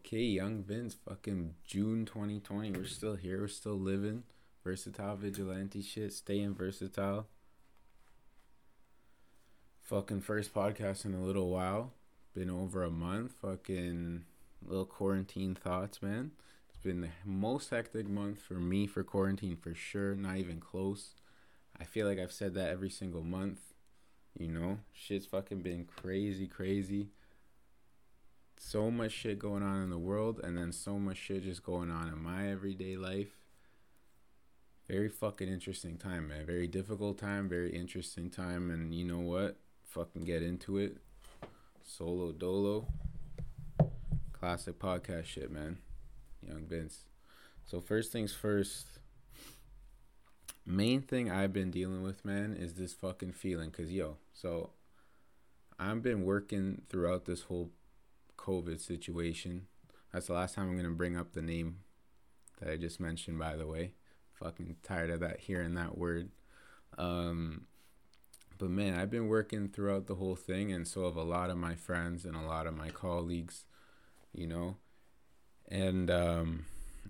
Okay, Young Vince, fucking June 2020. We're still here. We're still living. Versatile vigilante shit. Staying versatile. Fucking first podcast in a little while. Been over a month. Fucking little quarantine thoughts, man. It's been the most hectic month for me for quarantine for sure. Not even close. I feel like I've said that every single month. You know, shit's fucking been crazy, crazy so much shit going on in the world and then so much shit just going on in my everyday life. Very fucking interesting time, man. Very difficult time, very interesting time. And you know what? Fucking get into it. Solo dolo. Classic podcast shit, man. Young Vince. So, first things first. Main thing I've been dealing with, man, is this fucking feeling. Cause, yo, so I've been working throughout this whole COVID situation. That's the last time I'm gonna bring up the name that I just mentioned. By the way, fucking tired of that hearing that word. Um, but man, I've been working throughout the whole thing, and so have a lot of my friends and a lot of my colleagues. You know, and um,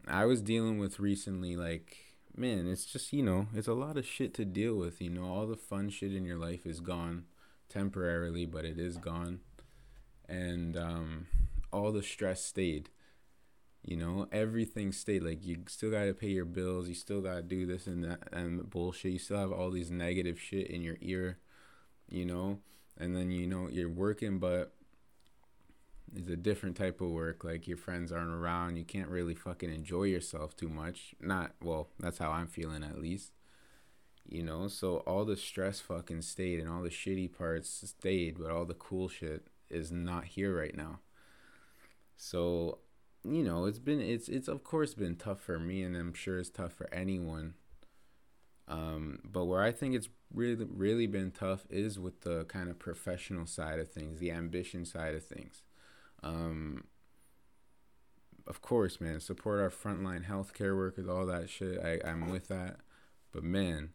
I was dealing with recently like man, it's just, you know, it's a lot of shit to deal with. You know, all the fun shit in your life is gone temporarily, but it is gone and um, all the stress stayed. You know, everything stayed. Like you still gotta pay your bills. You still gotta do this and that and bullshit. You still have all these negative shit in your ear. You know, and then you know you're working, but it's a different type of work. Like your friends aren't around. You can't really fucking enjoy yourself too much. Not well. That's how I'm feeling at least. You know, so all the stress fucking stayed and all the shitty parts stayed, but all the cool shit is not here right now. So, you know, it's been it's it's of course been tough for me and I'm sure it's tough for anyone. Um, but where I think it's really really been tough is with the kind of professional side of things, the ambition side of things. Um, of course, man, support our frontline healthcare workers, all that shit. I, I'm with that. But man,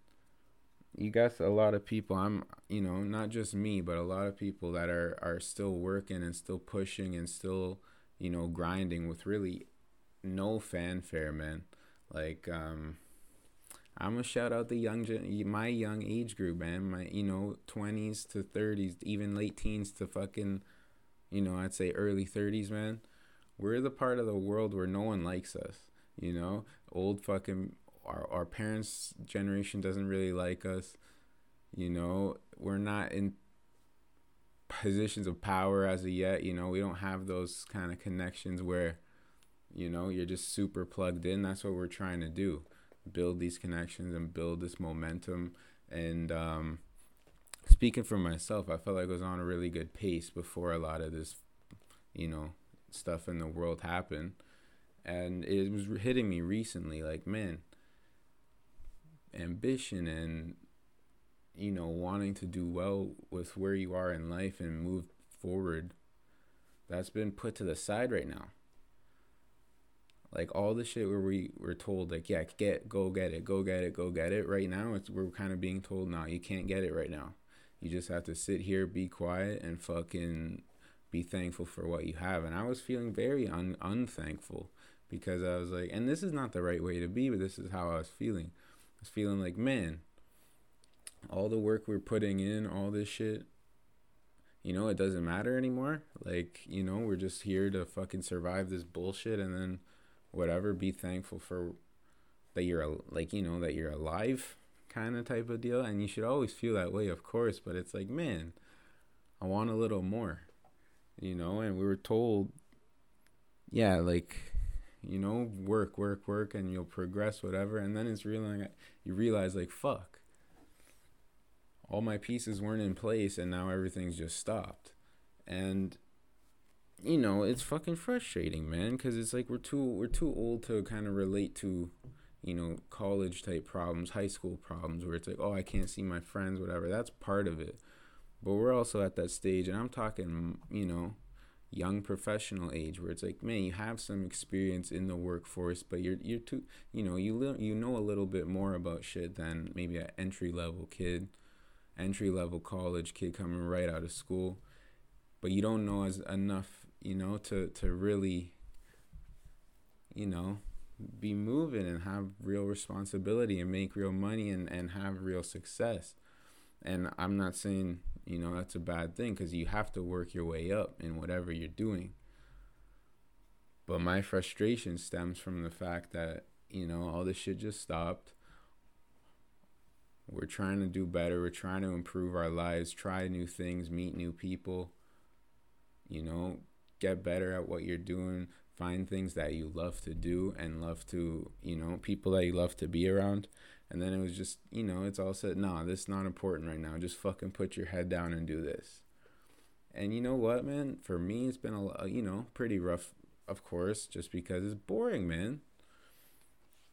you got a lot of people i'm you know not just me but a lot of people that are are still working and still pushing and still you know grinding with really no fanfare man. Like um i'm gonna shout out the young my young age group man. My you know 20s to 30s even late teens to fucking you know i'd say early 30s man. We're the part of the world where no one likes us you know? Old fucking our, our parents generation doesn't really like us you know? We're not in positions of power as of yet you know? We don't have those kind of connections where you know you're just super plugged in. That's what we're trying to do build these connections and build this momentum. And um, speaking for myself i felt like i was on a really good pace before a lot of this you know stuff in the world happened. And it was hitting me recently like man ambition and you know wanting to do well with where you are in life and move forward that's been put to the side right now. Like all the shit where we were told like yeah get go get it go get it go get it. Right now it's we're kind of being told now you can't get it right now. You just have to sit here be quiet and fucking be thankful for what you have. And i was feeling very un- unthankful because i was like and this is not the right way to be but this is how i was feeling was feeling like, man, all the work we're putting in, all this shit, you know, it doesn't matter anymore. Like, you know, we're just here to fucking survive this bullshit and then whatever, be thankful for that you're like, you know, that you're alive kind of type of deal. And you should always feel that way, of course, but it's like, man, I want a little more, you know, and we were told, yeah, like you know, work, work, work, and you'll progress, whatever. And then it's really you realize like, fuck, all my pieces weren't in place, and now everything's just stopped. And you know, it's fucking frustrating, man, because it's like we're too we're too old to kind of relate to, you know, college type problems, high school problems, where it's like, oh, I can't see my friends, whatever. That's part of it. But we're also at that stage, and I'm talking, you know, young professional age where it's like man you have some experience in the workforce but you're you're too you know you li- you know a little bit more about shit than maybe an entry level kid entry level college kid coming right out of school but you don't know as enough you know to to really you know, be moving and have real responsibility and make real money and, and have real success. And I'm not saying, you know, that's a bad thing because you have to work your way up in whatever you're doing. But my frustration stems from the fact that, you know, all this shit just stopped. We're trying to do better. We're trying to improve our lives, try new things, meet new people, you know, get better at what you're doing, find things that you love to do and love to, you know, people that you love to be around. And then it was just, you know, it's all said, nah, this is not important right now. Just fucking put your head down and do this. And you know what, man? For me, it's been a, you know, pretty rough, of course, just because it's boring, man.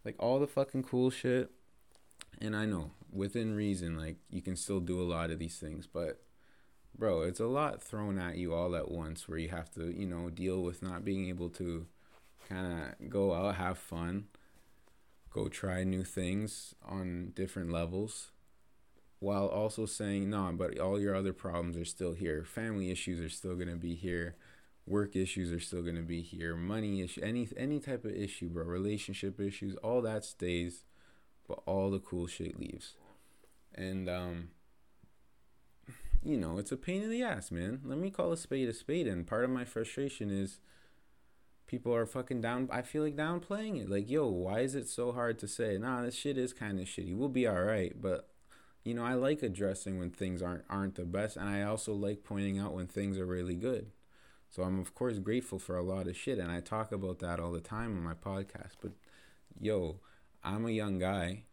Like all the fucking cool shit. And I know, within reason, like you can still do a lot of these things, but bro, it's a lot thrown at you all at once where you have to, you know, deal with not being able to kind of go out, have fun, go try new things on different levels while also saying, no, but all your other problems are still here. Family issues are still going to be here. Work issues are still going to be here. Money issue, any any type of issue, bro, relationship issues, all that stays, but all the cool shit leaves. And um you know, it's a pain in the ass, man. Let me call a spade a spade. And part of my frustration is people are fucking down. I feel like downplaying it. Like, yo, why is it so hard to say? Nah, this shit is kind of shitty. We'll be all right. But, you know, I like addressing when things aren't aren't the best, and I also like pointing out when things are really good. So I'm of course grateful for a lot of shit, and I talk about that all the time on my podcast. But, yo, I'm a young guy,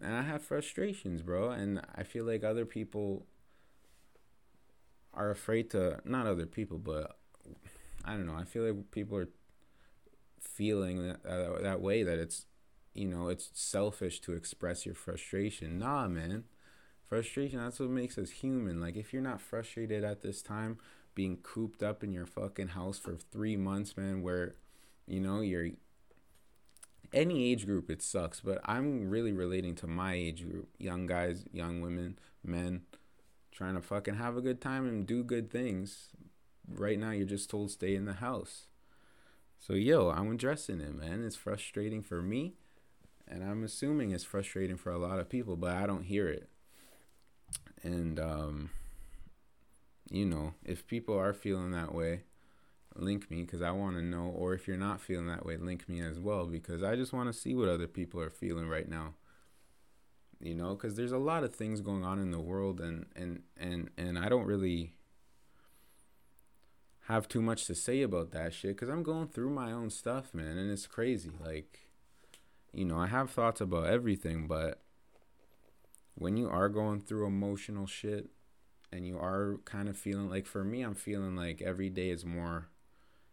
and I have frustrations, bro. And I feel like other people are afraid to not other people, but I don't know. I feel like people are feeling that uh, that way that it's you know it's selfish to express your frustration. Nah, man. Frustration, that's what makes us human. Like, if you're not frustrated at this time, being cooped up in your fucking house for three months, man, where, you know, you're any age group, it sucks. But I'm really relating to my age group young guys, young women, men trying to fucking have a good time and do good things. Right now, you're just told stay in the house. So, yo, I'm addressing it, man. It's frustrating for me, and I'm assuming it's frustrating for a lot of people, but I don't hear it. And, um, you know, if people are feeling that way, link me because I want to know. Or if you're not feeling that way, link me as well because I just want to see what other people are feeling right now you know because there's a lot of things going on in the world and and and and i don't really have too much to say about that shit because i'm going through my own stuff man and it's crazy like you know i have thoughts about everything but when you are going through emotional shit and you are kind of feeling like for me i'm feeling like every day is more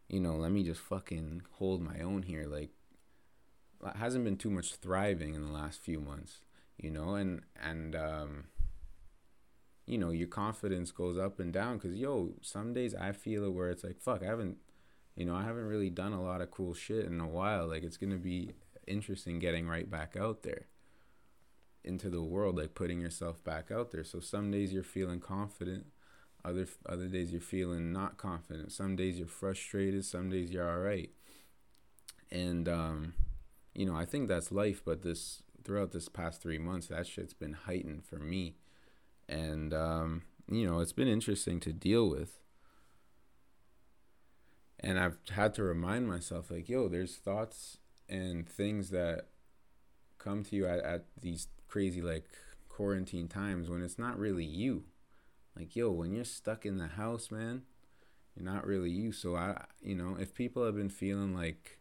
you know let me just fucking hold my own here like hasn't been too much thriving in the last few months you know, and and um, you know your confidence goes up and down because yo, some days I feel it where it's like fuck, I haven't, you know, I haven't really done a lot of cool shit in a while. Like it's gonna be interesting getting right back out there into the world, like putting yourself back out there. So some days you're feeling confident, other other days you're feeling not confident. Some days you're frustrated, some days you're all right. And um, you know, I think that's life, but this throughout this past three months, that shit's been heightened for me. And, um, you know, it's been interesting to deal with. And I've had to remind myself, like, yo, there's thoughts and things that come to you at, at these crazy, like, quarantine times when it's not really you. Like, yo, when you're stuck in the house, man, you're not really you. So, I, you know, if people have been feeling like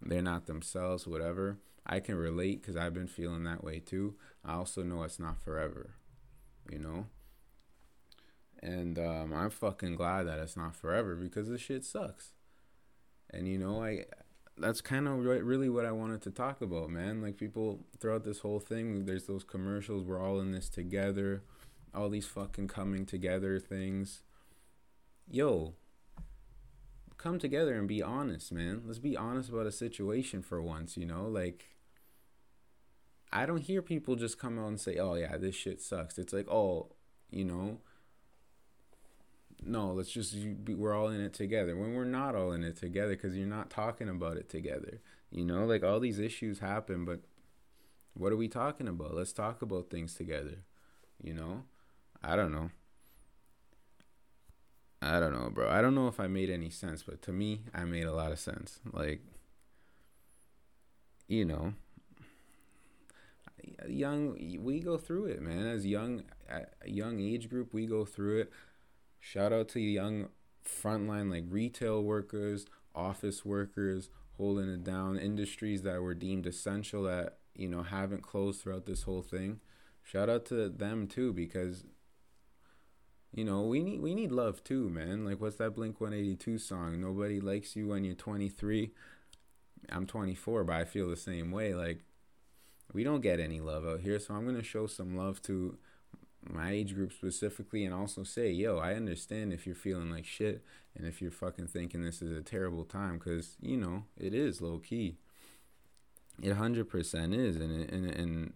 they're not themselves, whatever, I can relate because I've been feeling that way too. I also know it's not forever, you know? And um, I'm fucking glad that it's not forever because this shit sucks. And you know, I that's kind of really what I wanted to talk about, man. Like people throughout this whole thing, there's those commercials. We're all in this together. All these fucking coming together things. Yo, come together and be honest, man. Let's be honest about a situation for once, you know? Like I don't hear people just come out and say, "Oh yeah, this shit sucks." It's like, "Oh, you know, no, let's just we're all in it together. When we're not all in it together, because you're not talking about it together. You know, like all these issues happen, but what are we talking about? Let's talk about things together. You know, I don't know. I don't know, bro. I don't know if I made any sense, but to me, I made a lot of sense. Like, you know, young we go through it, man. As young a young age group, we go through it. Shout out to young frontline like retail workers, office workers, holding it down, industries that were deemed essential that you know haven't closed throughout this whole thing. Shout out to them too because you know, we need we need love too, man. Like what's that Blink 182 song? Nobody likes you when you're 23. I'm 24, but I feel the same way. Like we don't get any love out here, so I'm going to show some love to my age group specifically and also say, "Yo, I understand if you're feeling like shit and if you're fucking thinking this is a terrible time cuz, you know, it is low key. It 100% is and it, and and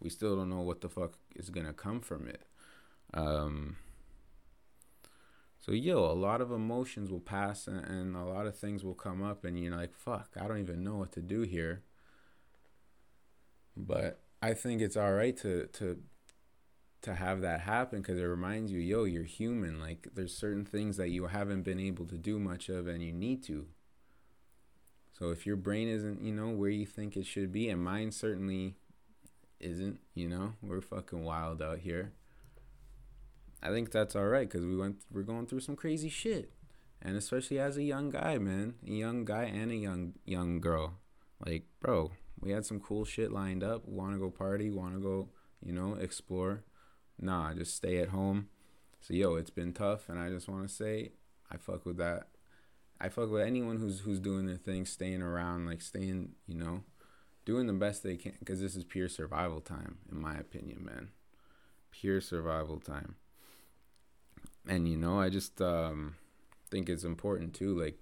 we still don't know what the fuck is going to come from it. Um so yo, a lot of emotions will pass and, and a lot of things will come up and you're like, fuck, I don't even know what to do here. But I think it's all right to to to have that happen because it reminds you, yo, you're human. Like there's certain things that you haven't been able to do much of and you need to. So if your brain isn't, you know, where you think it should be, and mine certainly isn't, you know, we're fucking wild out here. I think that's all right because we went we're going through some crazy shit, and especially as a young guy, man, a young guy and a young young girl, like bro, we had some cool shit lined up. Want to go party? Want to go, you know, explore? Nah, just stay at home. So yo, it's been tough, and I just want to say, I fuck with that. I fuck with anyone who's who's doing their thing, staying around, like staying, you know, doing the best they can, because this is pure survival time, in my opinion, man. Pure survival time and you know i just um, think it's important too like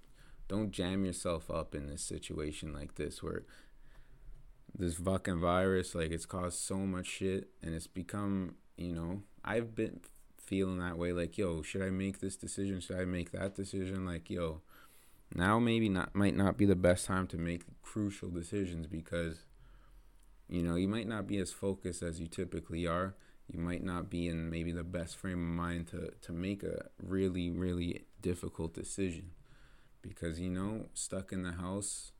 don't jam yourself up in this situation like this where this fucking virus like it's caused so much shit and it's become you know i've been feeling that way like yo should i make this decision? Should i make that decision? Like yo now maybe not might not be the best time to make crucial decisions because you know you might not be as focused as you typically are you might not be in maybe the best frame of mind to, to make a really, really difficult decision. Because, you know, stuck in the house,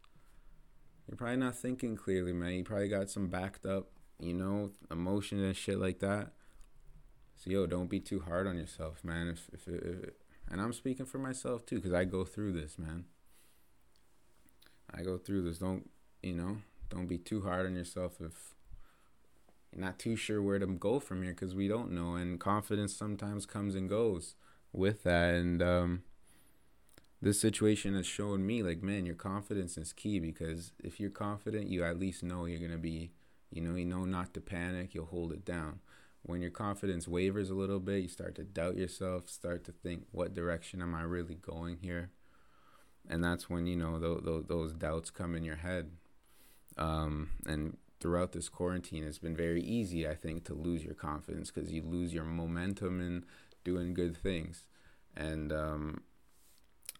you're probably not thinking clearly, man. You probably got some backed up, you know, emotions and shit like that. So, yo, don't be too hard on yourself, man. If, if, it, if it, and I'm speaking for myself too, because I go through this, man. I go through this. Don't, you know, don't be too hard on yourself if not too sure where to go from here because we don't know and confidence sometimes comes and goes with that and um, this situation has shown me like man your confidence is key because if you're confident you at least know you're gonna be you know you know not to panic you'll hold it down. When your confidence wavers a little bit you start to doubt yourself start to think what direction am i really going here? And that's when you know those, those doubts come in your head um, and throughout this quarantine, it's been very easy, I think, to lose your confidence because you lose your momentum in doing good things. And um,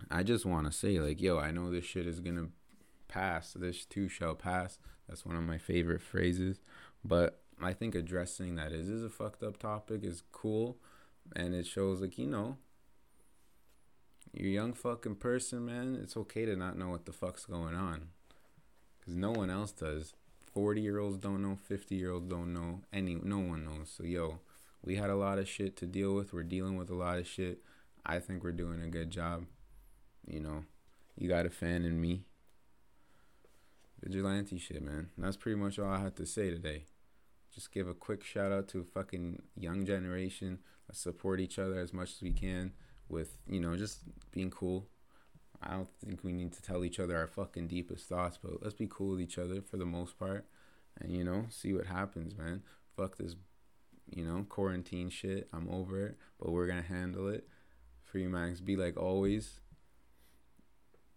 I just want to say, like, yo, I know this shit is going to pass. This too shall pass. That's one of my favorite phrases. But I think addressing that is, is a fucked up topic is cool. And it shows, like, you know, you're a young fucking person, man. It's okay to not know what the fuck's going on. Because no one else does. 40 year olds don't know, 50 year olds don't know, any no one knows. So yo, we had a lot of shit to deal with. We're dealing with a lot of shit. I think we're doing a good job. You know, you got a fan in me. Vigilante shit, man. That's pretty much all I had to say today. Just give a quick shout out to fucking young generation. Let's support each other as much as we can with, you know, just being cool I don't think we need to tell each other our fucking deepest thoughts, but let's be cool with each other for the most part, and you know, see what happens, man. Fuck this, you know, quarantine shit. I'm over it, but we're gonna handle it. Free Max, be like always.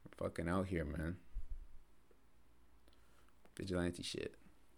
We're fucking out here, man. Vigilante shit.